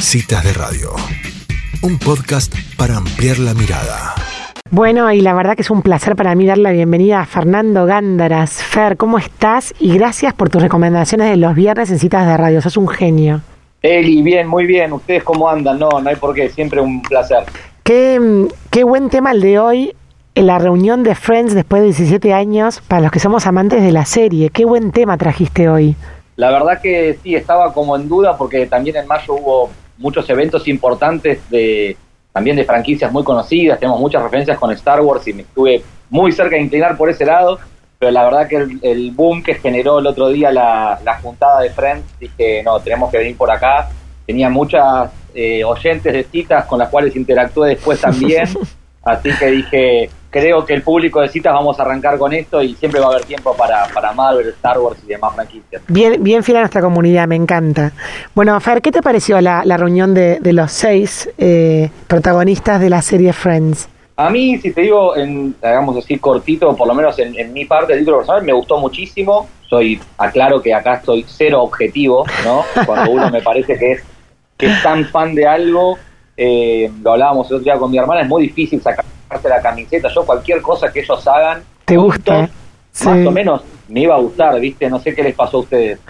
Citas de Radio, un podcast para ampliar la mirada. Bueno, y la verdad que es un placer para mí dar la bienvenida a Fernando Gándaras. Fer, ¿cómo estás? Y gracias por tus recomendaciones de los viernes en citas de radio. Sos un genio. Eli, bien, muy bien. ¿Ustedes cómo andan? No, no hay por qué. Siempre un placer. Qué, qué buen tema el de hoy. En la reunión de Friends después de 17 años, para los que somos amantes de la serie. Qué buen tema trajiste hoy. La verdad que sí, estaba como en duda porque también en mayo hubo muchos eventos importantes de también de franquicias muy conocidas, tenemos muchas referencias con Star Wars y me estuve muy cerca de inclinar por ese lado, pero la verdad que el, boom que generó el otro día la, la, juntada de Friends, dije, no, tenemos que venir por acá. Tenía muchas eh, oyentes de citas con las cuales interactué después también, así que dije, creo que el público de citas vamos a arrancar con esto y siempre va a haber tiempo para, para Marvel, Star Wars y demás franquicias. Bien, bien fiel a nuestra comunidad, me encanta. Bueno, Fer, ¿qué te pareció la, la reunión de, de, los seis eh, protagonistas de la serie Friends? A mí, si te digo, en, hagamos decir cortito, por lo menos en, en mi parte del título personal, me gustó muchísimo. Soy, aclaro que acá estoy cero objetivo, ¿no? Cuando uno me parece que es, que es tan fan de algo, eh, lo hablábamos el otro día con mi hermana, es muy difícil sacar la camiseta, yo cualquier cosa que ellos hagan, ¿te gusta? Más o menos me iba a gustar, ¿viste? No sé qué les pasó a ustedes.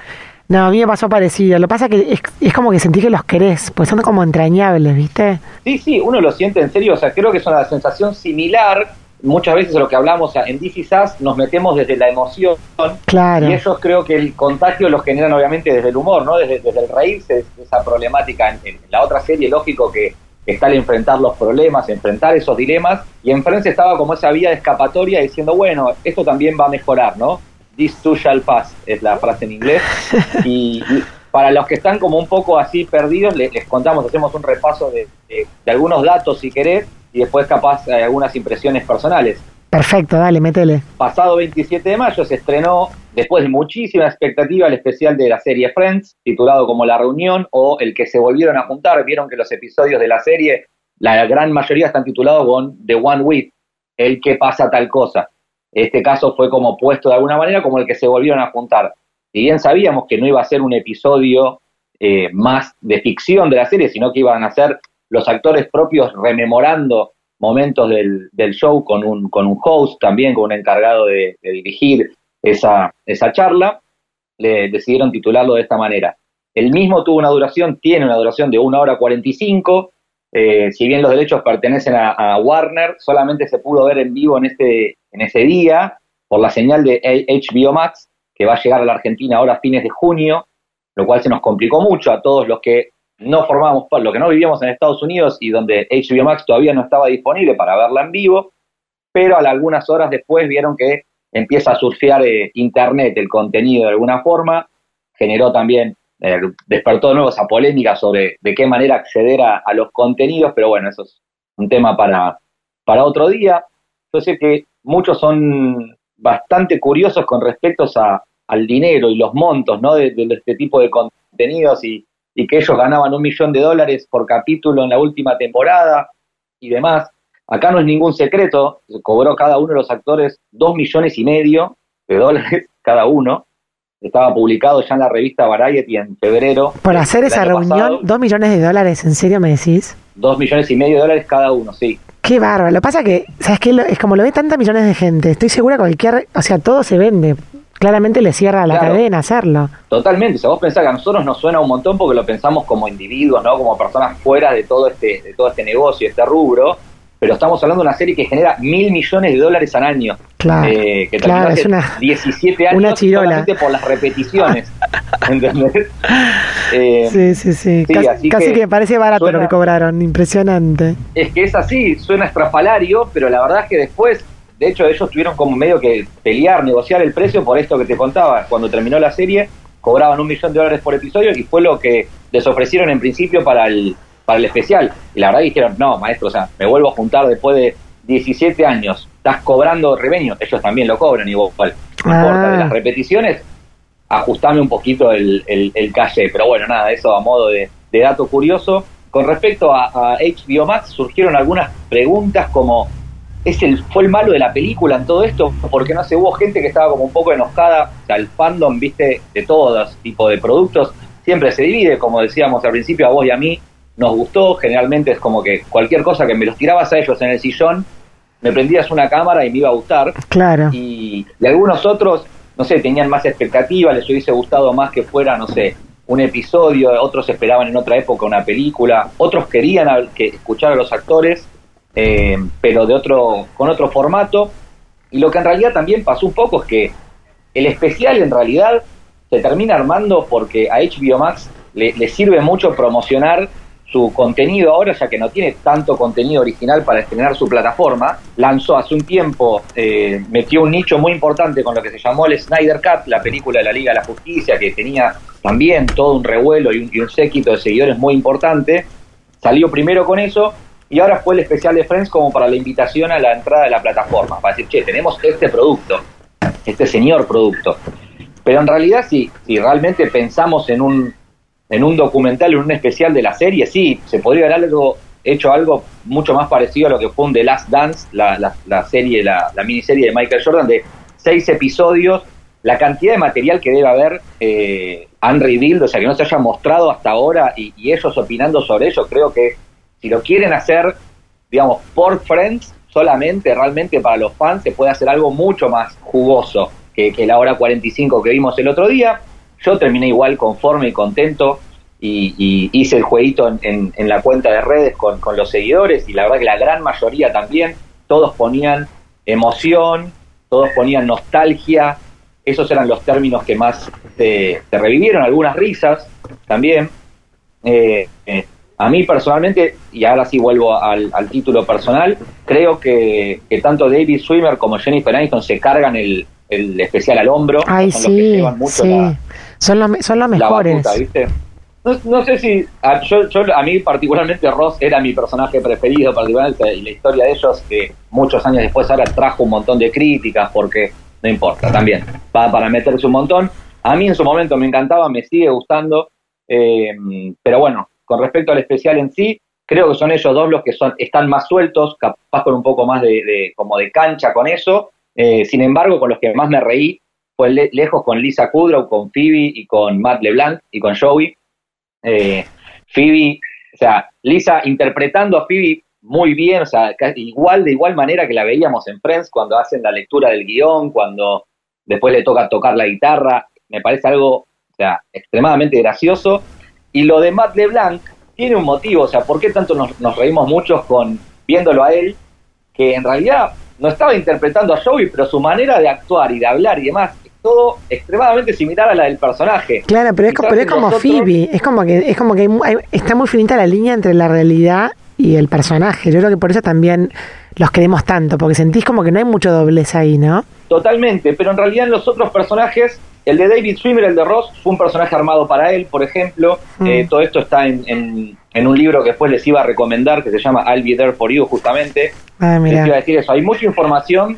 No, a mí me pasó parecido. Lo que pasa es que es, como que sentí que los querés, pues son como entrañables, ¿viste? Sí, sí, uno lo siente en serio. O sea, creo que es una sensación similar. Muchas veces lo que hablamos en DC Sass nos metemos desde la emoción. Claro. Y ellos creo que el contagio los generan obviamente desde el humor, ¿no? Desde, desde el reírse, esa problemática. en la otra serie, lógico que está el enfrentar los problemas, enfrentar esos dilemas, y en Friends estaba como esa vía de escapatoria diciendo, bueno, esto también va a mejorar, ¿no? This too shall pass, es la frase en inglés, y, para los que están como un poco así perdidos, les, contamos, hacemos un repaso de, de, algunos datos si querés, y después capaz eh, algunas impresiones personales. Perfecto, dale, métele. Pasado 27 de mayo se estrenó, después de muchísima expectativa, el especial de la serie Friends, titulado como La Reunión o El que se volvieron a juntar. Vieron que los episodios de la serie, la gran mayoría están titulados con The One With, el que pasa tal cosa. Este caso fue como puesto de alguna manera como el que se volvieron a juntar. Si bien sabíamos que no iba a ser un episodio eh, más de ficción de la serie, sino que iban a ser los actores propios rememorando momentos del, show con un, con un host también, con un encargado de, dirigir esa, esa charla, le decidieron titularlo de esta manera. El mismo tuvo una duración, tiene una duración de una hora 45, eh, si bien los derechos pertenecen a, Warner, solamente se pudo ver en vivo en, este, en ese día por la señal de HBO Max, que va a llegar a la Argentina ahora a fines de junio, lo cual se nos complicó mucho a todos los que no formábamos lo que no vivíamos en Estados Unidos y donde HBO Max todavía no estaba disponible para verla en vivo, pero a algunas horas después vieron que empieza a surfear eh, Internet el contenido de alguna forma, generó también, eh, despertó de nuevo esa polémica sobre de qué manera acceder a, los contenidos, pero bueno, eso es un tema para, para otro día. Yo sé que muchos son bastante curiosos con respecto a, al dinero y los montos ¿no? de, de este tipo de contenidos y y que ellos ganaban un millón de dólares por capítulo en la última temporada y demás. Acá no es ningún secreto, cobró cada uno de los actores dos millones y medio de dólares cada uno. Estaba publicado ya en la revista Variety en febrero. Por hacer esa reunión, dos millones de dólares, ¿en serio me decís? Dos millones y medio de dólares cada uno, sí. Qué bárbaro. Lo que pasa que, ¿sabes qué? Es como lo ve tantas millones de gente. Estoy segura que cualquier, o sea, todo se vende claramente le cierra la cadena hacerlo. Totalmente, si vos pensás que a nosotros nos suena un montón porque lo pensamos como individuos, ¿no? Como personas fuera de todo este, de todo este negocio, este rubro, pero estamos hablando de una serie que genera mil millones de dólares al año. Claro, eh, que claro es una, 17 años una solamente por las repeticiones. ¿Entendés? Eh, sí, sí, sí. casi, que, que, parece barato lo que cobraron, impresionante. Es que es así, suena estrafalario, pero la verdad es que después de hecho, ellos tuvieron como medio que pelear, negociar el precio por esto que te contaba. Cuando terminó la serie, cobraban un millón de dólares por episodio y fue lo que les ofrecieron en principio para el, para el especial. Y la verdad dijeron, no, maestro, o sea, me vuelvo a juntar después de 17 años. Estás cobrando reveño, ellos también lo cobran igual. No importa, de las ah. repeticiones, ajustame un poquito el, el, calle. Pero bueno, nada, eso a modo de, dato curioso. Con respecto a, a HBO Max, surgieron algunas preguntas como es el, fue el malo de la película en todo esto, porque no sé, hubo gente que estaba como un poco enojada, o sea, el fandom, viste, de todos tipos de productos, siempre se divide, como decíamos al principio, a vos y a mí, nos gustó, generalmente es como que cualquier cosa que me los tirabas a ellos en el sillón, me prendías una cámara y me iba a gustar. Claro. Y, y algunos otros, no sé, tenían más expectativas, les hubiese gustado más que fuera, no sé, un episodio, otros esperaban en otra época una película, otros querían que escuchar a los actores, eh, pero de otro, con otro formato. Y lo que en realidad también pasó un poco es que el especial en realidad se termina armando porque a HBO Max le, sirve mucho promocionar su contenido ahora, ya que no tiene tanto contenido original para estrenar su plataforma. Lanzó hace un tiempo, eh, metió un nicho muy importante con lo que se llamó el Snyder Cut, la película de la Liga de la Justicia, que tenía también todo un revuelo y un, y un séquito de seguidores muy importante. Salió primero con eso y ahora fue el especial de Friends como para la invitación a la entrada de la plataforma, para decir, che, tenemos este producto, este señor producto. Pero en realidad, si, si realmente pensamos en un, en un documental, en un especial de la serie, sí, se podría haber algo, hecho algo mucho más parecido a lo que fue un The Last Dance, la, la, la serie, la, la miniserie de Michael Jordan, de seis episodios, la cantidad de material que debe haber eh, han revealed, o sea, que no se haya mostrado hasta ahora y, y ellos opinando sobre ello, creo que si lo quieren hacer, digamos, por Friends, solamente, realmente para los fans, se puede hacer algo mucho más jugoso que, la hora 45 que vimos el otro día. Yo terminé igual conforme y contento y, y hice el jueguito en, en- en la cuenta de redes con, los seguidores y la verdad que la gran mayoría también, todos ponían emoción, todos ponían nostalgia, esos eran los términos que más se, se revivieron, algunas risas también. Eh, eh, a mí personalmente, y ahora sí vuelvo al, al título personal, creo que, que tanto David Swimmer como Jennifer Aniston se cargan el, el especial al hombro. Ay, son los que sí, llevan mucho sí. la, Son me- son los la mejores. batuta, ¿viste? No, no sé si a, yo, yo- a mí particularmente Ross era mi personaje preferido particularmente y la historia de ellos que muchos años después ahora trajo un montón de críticas porque no importa también va para meterse un montón a mí en su momento me encantaba me sigue gustando eh, pero bueno con respecto al especial en sí creo que son ellos dos los que son están más sueltos capaz con un poco más de, como de cancha con eso Eh, sin embargo con los que más me reí fue le- lejos con Lisa Kudrow, con Phoebe y con Matt LeBlanc y con Joey. Eh, Phoebe, o sea, Lisa interpretando a Phoebe muy bien, o sea, igual de igual manera que la veíamos en Friends cuando hacen la lectura del guion, cuando después le toca tocar la guitarra, me parece algo, o sea, extremadamente gracioso. Y lo de Matt LeBlanc tiene un motivo, o sea, ¿por qué tanto nos, nos reímos muchos con viéndolo a él? Que en realidad no estaba interpretando a Joey, pero su manera de actuar y de hablar y demás, es todo extremadamente similar a la del personaje. Claro, pero es, co- Quizás pero es como nosotros- Phoebe, es como que es como que hay- está muy finita la línea entre la realidad y el personaje. Yo creo que por eso también los queremos tanto, porque sentís como que no hay mucho doblez ahí, ¿no? Totalmente, pero en realidad en los otros personajes, el de David Swimmer, el de Ross, fue un personaje armado para él, por ejemplo. Mm. Eh, todo esto está en, en- en un libro que después les iba a recomendar, que se llama I'll Be There For You, justamente. Ah, Les iba a decir eso. Hay mucha información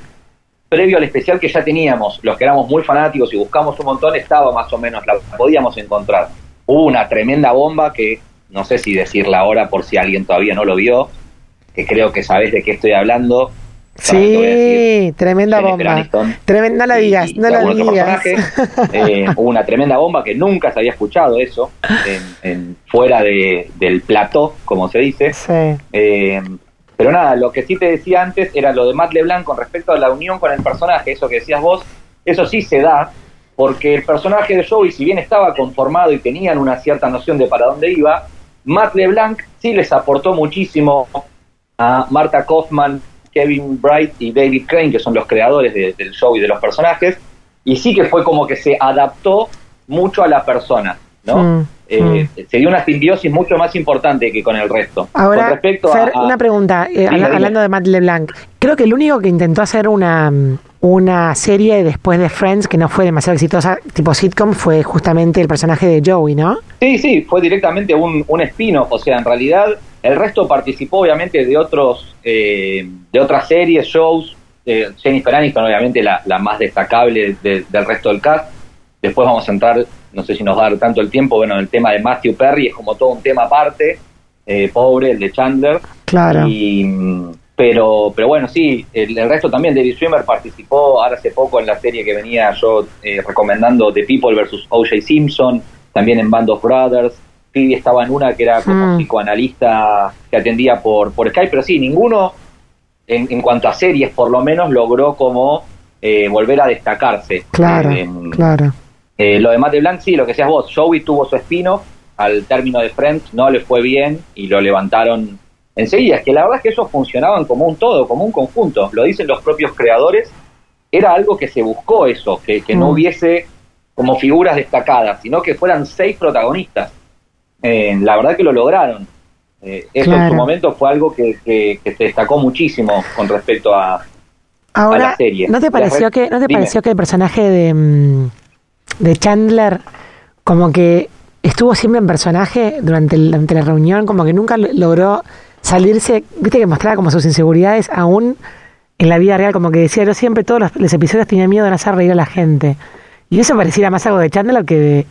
previo al especial que ya teníamos. Los que éramos muy fanáticos y buscamos un montón, estaba más o menos, la podíamos encontrar. Hubo una tremenda bomba que no sé si decirla ahora por si alguien todavía no lo vio, que creo que sabés de qué estoy hablando. Decir. Sí, tremenda bomba. Aniston no la digas, y no la digas. Eh, una tremenda bomba que nunca se había escuchado eso, en, en- fuera de, del plató, como se dice. Sí. Eh, pero nada, lo que sí te decía antes era lo de Matt LeBlanc con respecto a la unión con el personaje, eso que decías vos, eso sí se da, porque el personaje de Joey, si bien estaba conformado y tenían una cierta noción de para dónde iba, Matt LeBlanc sí les aportó muchísimo a Marta Kaufman, Kevin Bright y David Crane, que son los creadores de- del show y de los personajes, y sí que fue como que se adaptó mucho a la persona, ¿no? Mm, Eh, Se dio una simbiosis mucho más importante que con el resto. Ahora, con respecto a- Fer, a, una pregunta, eh, dime. hablando de Matt LeBlanc. Creo que el único que intentó hacer una, mm, una serie después de Friends que no fue demasiado exitosa, tipo sitcom, fue justamente el personaje de Joey, ¿no? Sí, sí, fue directamente un, un spin-off, o sea, en realidad el resto participó obviamente de otros, eh, de otras series, shows, eh, Jennifer Aniston obviamente la, la más destacable de- del resto del cast, después vamos a entrar, no sé si nos va a dar tanto el tiempo, bueno, el tema de Matthew Perry es como todo un tema aparte, eh, pobre, el de Chandler, Claro. y, pero, pero bueno, sí, el, el resto también. David Swimmer participó ahora hace poco en la serie que venía yo eh, recomendando The People vs. O.J. Simpson, también en Band of Brothers. Phoebe estaba en una que era como Mm. psicoanalista que atendía por, por Skype, pero sí, ninguno, en, en cuanto a series por lo menos, logró como eh, volver a destacarse. Claro, Eh, claro. eh, lo de Matt LeBlanc, sí, lo que decías vos, Joey tuvo su espino, al término de Friends no le fue bien y lo levantaron enseguida. Es que la verdad es que ellos funcionaban como un todo, como un conjunto, lo dicen los propios creadores, era algo que se buscó eso, que, que no Mm. hubiese como figuras destacadas, sino que fueran seis protagonistas. Eh, la verdad que lo lograron. Eh, eso en su momento fue algo que, que- que se destacó muchísimo con respecto a, a Ahora, la serie. ¿no te pareció que no te dime. pareció que el personaje de mm, de Chandler como que estuvo siempre en personaje durante, el- durante la reunión, como que nunca lo- logró salirse, viste que mostraba como sus inseguridades aún en la vida real, como que decía, yo siempre todos los, los episodios tenía miedo de no hacer reír a la gente. Y eso pareciera más algo de Chandler que de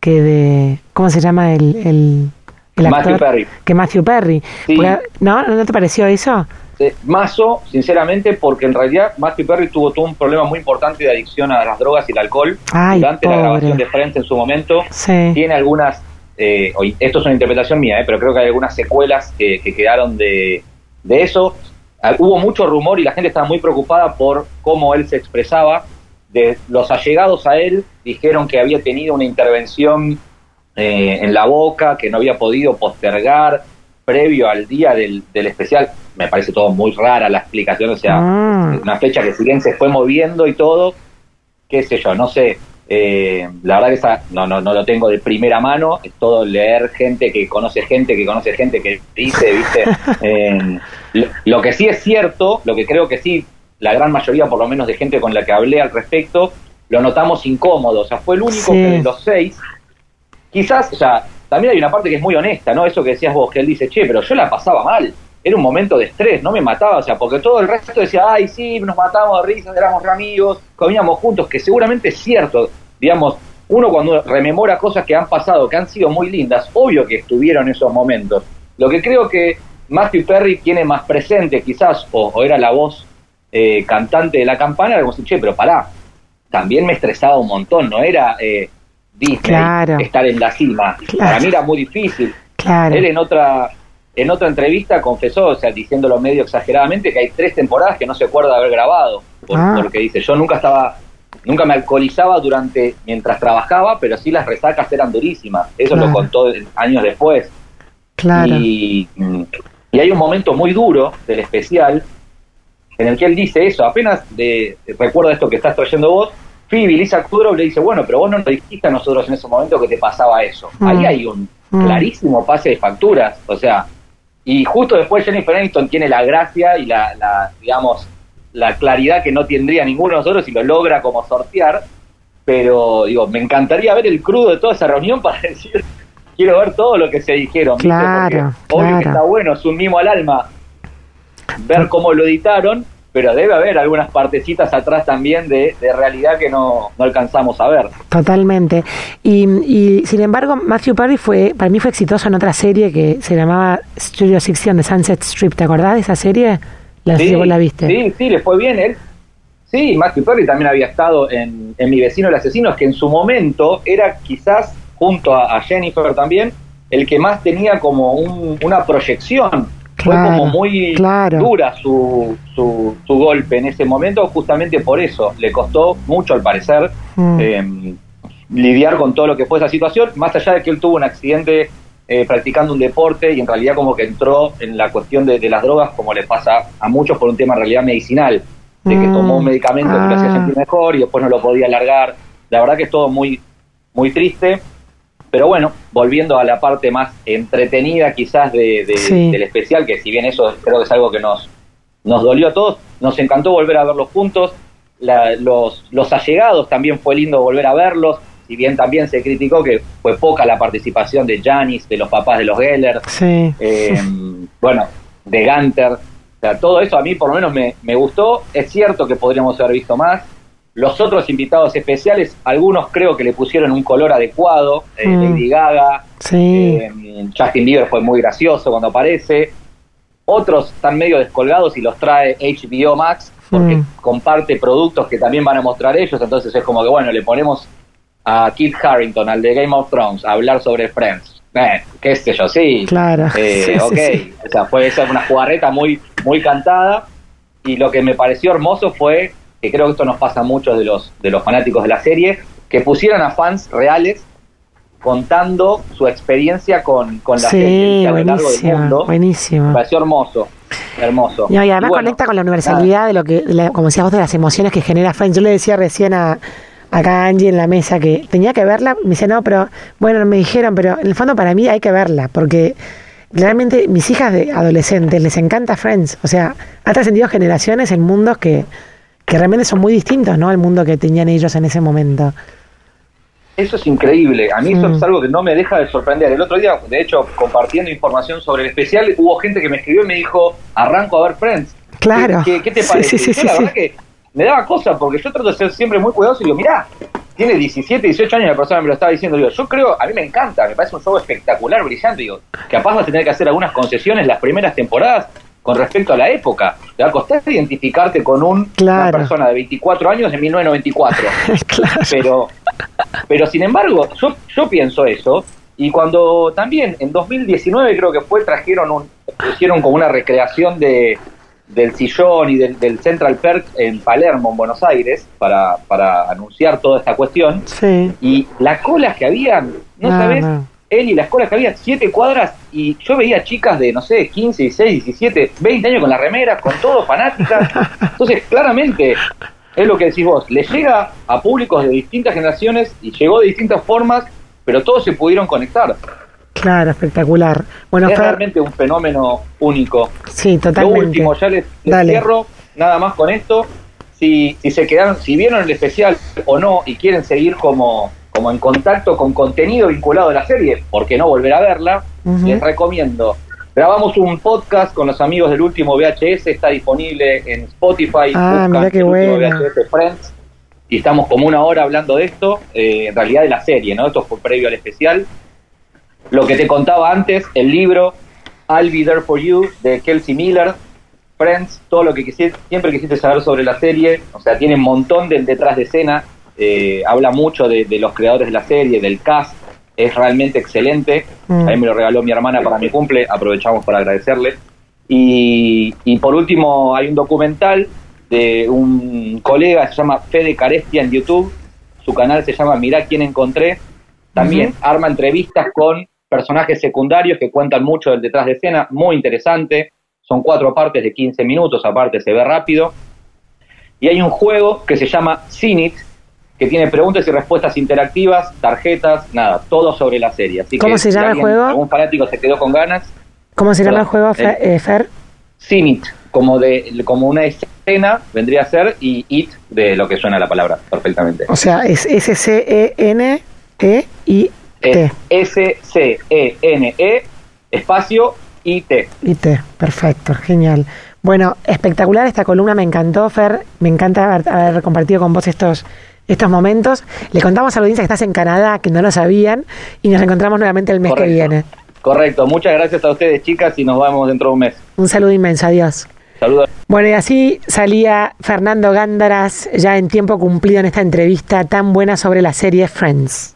que de ¿cómo se llama el el, el Matthew actor? Perry. Que Matthew Perry. Sí. Porque- ¿No? ¿No te pareció eso? Eh, Mazo, sinceramente, porque en realidad Matthew Perry tuvo todo un problema muy importante de adicción a las drogas y el alcohol Ay, durante la grabación de Friends en su momento. Sí. Tiene algunas, eh, esto es una interpretación mía, eh, pero creo que hay algunas secuelas que, que quedaron de, de eso. Ah, hubo mucho rumor y la gente estaba muy preocupada por cómo él se expresaba. De los allegados a él dijeron que había tenido una intervención eh, en la boca, que no había podido postergar previo al día del, del especial. Me parece todo muy rara la explicación, o sea, Ah. una fecha que si bien se fue moviendo y todo, qué sé yo, no sé. Eh, la verdad que esa, no, no, no lo tengo de primera mano, es todo leer gente que conoce gente, que conoce gente que dice, viste. Eh, lo, lo que sí es cierto, lo que creo que sí, la gran mayoría por lo menos de gente con la que hablé al respecto, lo notamos incómodo, o sea, fue el único Sí. que de los seis, quizás, o sea, también hay una parte que es muy honesta, ¿no? Eso que decías vos, que él dice, che, pero yo la pasaba mal, era un momento de estrés, no me mataba, o sea, porque todo el resto decía, ay, sí, nos matamos de risas, éramos amigos, comíamos juntos, que seguramente es cierto, digamos, uno cuando rememora cosas que han pasado, que han sido muy lindas, obvio que estuvieron esos momentos. Lo que creo que Matthew Perry tiene más presente, quizás, o, era la voz eh, cantante de la campana, era como decir, che, pero pará, también me estresaba un montón, no era eh, Disney Claro. estar en la cima. Claro. Para mí era muy difícil. Claro. Él en otra en otra entrevista confesó, o sea, diciéndolo medio exageradamente, que hay tres temporadas que no se acuerda de haber grabado. por- Ah. Porque dice, yo nunca estaba, nunca me alcoholizaba durante, mientras trabajaba, pero sí las resacas eran durísimas. Eso Claro. lo contó años después. Claro. Y, y hay un momento muy duro del especial en el que él dice eso, apenas de, recuerda esto que estás trayendo vos, Phoebe, Lisa Kudrow le dice, bueno, pero vos no nos dijiste a nosotros en ese momento que te pasaba eso. Mm. Ahí hay un Mm. clarísimo pase de facturas, o sea, y justo después Jennifer Aniston tiene la gracia y la, la, digamos, la claridad que no tendría ninguno de nosotros y lo logra como sortear, pero digo, me encantaría ver el crudo de toda esa reunión para decir, quiero ver todo lo que se dijeron. ¿viste? Claro, Porque obvio que claro. está bueno, es un mimo al alma ver cómo lo editaron, pero debe haber algunas partecitas atrás también de, de realidad que no, no alcanzamos a ver. Totalmente. Y, y, sin embargo, Matthew Perry fue, para mí fue exitoso en otra serie que se llamaba Studio 60 on the Sunset Strip. ¿Te acordás de esa serie? La vos la viste. Sí, sí, le fue bien él. Sí, Matthew Perry también había estado en, en Mi vecino el asesino, que en su momento era quizás, junto a, a Jennifer también, el que más tenía como un- una proyección. Fue Claro, como muy claro. dura su, su, su golpe en ese momento, justamente por eso. Le costó mucho, al parecer, Mm. eh, lidiar con todo lo que fue esa situación, más allá de que él tuvo un accidente eh, practicando un deporte y en realidad como que entró en la cuestión de, de las drogas, como le pasa a muchos por un tema en realidad medicinal, de que Mm. tomó un medicamento que lo hacía Ah. sentir mejor y después no lo podía alargar. La verdad que es todo muy, muy triste. Pero bueno, volviendo a la parte más entretenida quizás de, de- Sí. del especial, que si bien eso creo que es algo que nos, nos dolió a todos, nos encantó volver a verlos juntos. La- los, los allegados también fue lindo volver a verlos, si bien también se criticó que fue poca la participación de Janis, de los papás de los Geller, Sí. eh, bueno, de Gunter. O sea, todo eso a mí por lo menos me, me gustó. Es cierto que podríamos haber visto más. Los otros invitados especiales, algunos creo que le pusieron un color adecuado. Eh, Mm. Lady Gaga, Sí. eh, Justin Bieber fue muy gracioso cuando aparece. Otros están medio descolgados y los trae HBO Max porque Mm. comparte productos que también van a mostrar ellos. Entonces es como que, bueno, le ponemos a Kit Harrington, al de Game of Thrones, a hablar sobre Friends. eh, qué sé yo, sí. Claro. Eh, Sí, sí, ok, sí. o sea, fue esa una jugarreta muy, muy cantada. Y lo que me pareció hermoso fue, que creo que esto nos pasa a muchos de los, de los fanáticos de la serie, que pusieran a fans reales contando su experiencia con, con la serie Sí, a lo largo del buenísimo, mundo. Me buenísimo. pareció hermoso, hermoso. No, y además bueno, conecta con la universalidad de lo que, de la- como decías vos, de las emociones que genera Friends. Yo le decía recién a acá a Angie en la mesa que tenía que verla. Me dice, no, pero bueno, me dijeron, pero en el fondo para mí hay que verla, porque realmente mis hijas de adolescentes les encanta Friends. O sea, ha trascendido generaciones en mundos que, que realmente son muy distintos, ¿no? Al mundo que tenían ellos en ese momento. Eso es increíble. A mí eso Mm. es algo que no me deja de sorprender. El otro día, de hecho, compartiendo información sobre el especial, hubo gente que me escribió y me dijo, arranco a ver Friends. Claro. ¿Qué, qué te parece? sí, sí, Y yo la verdad que me daba cosa porque yo trato de ser siempre muy cuidadoso y digo, mirá, tiene 17, 18 años la persona me lo estaba diciendo. Digo, yo creo, a mí me encanta, me parece un show espectacular, brillante. Digo, capaz vas a tener que hacer algunas concesiones las primeras temporadas con respecto a la época. Te va a costar identificarte con un, Claro. una persona de 24 años en 1994 claro. pero pero sin embargo yo yo pienso eso y cuando también en 2019 creo que fue trajeron un hicieron como una recreación de del sillón y del, del Central Perk en Palermo en Buenos Aires para, para anunciar toda esta cuestión Sí. y las colas que habían no, No, sabes no. Él y las colas que había siete cuadras y yo veía chicas de no sé 15 16 17 20 años con las remeras con todo fanáticas entonces claramente es lo que decís vos, le llega a públicos de distintas generaciones y llegó de distintas formas, pero todos se pudieron conectar. Claro, espectacular. Bueno, es Fer, realmente un fenómeno único. sí, Lo totalmente. último, ya les, les cierro nada más con esto. Si, si se quedaron, si vieron el especial o no y quieren seguir como, como en contacto con contenido vinculado a la serie, ¿por qué no volver a verla? Les recomiendo. Grabamos un podcast con los amigos del último VHS, está disponible en Spotify. Ah, mirá qué el último bueno. VHS Friends y estamos como una hora hablando de esto, eh, en realidad de la serie, ¿no? Esto fue previo al especial. Lo que te contaba antes, el libro I'll Be There For You de Kelsey Miller, Friends, todo lo que quisiste, siempre quisiste saber sobre la serie, o sea, tiene un montón del detrás de escena, eh, habla mucho de, de los creadores de la serie, del cast, es realmente excelente. Mm. A mí me lo regaló mi hermana para mi cumple, aprovechamos para agradecerle. Y, y por último, hay un documental de un colega, se llama Fede Carestia en YouTube, su canal se llama Mirá quién encontré. También arma entrevistas con personajes secundarios que cuentan mucho del detrás de escena, muy interesante. Son cuatro partes de 15 minutos, aparte se ve rápido. Y hay un juego que se llama Cinit, que tiene preguntas y respuestas interactivas, tarjetas, nada, todo sobre la serie. Así ¿Cómo que se si llama el juego? algún fanático se quedó con ganas, ¿Cómo se llama el juego, Fer? eh, Fer? Como de como una escena vendría a ser y it de lo que suena la palabra perfectamente. O sea, es E S-C-E-N-E-I-T. S-C-E-N-E espacio I-T. IT, perfecto, genial. Bueno, espectacular esta columna, me encantó, Fer. Me encanta haber, haber compartido con vos estos, estos momentos. Le contamos a la audiencia que estás en Canadá, que no lo sabían, y nos encontramos nuevamente el mes que viene. Correcto, muchas gracias a ustedes chicas y nos vemos dentro de un mes. Un saludo inmenso, adiós. Saludos. Bueno, y así salía Fernando Gándaras ya en tiempo cumplido en esta entrevista tan buena sobre la serie Friends.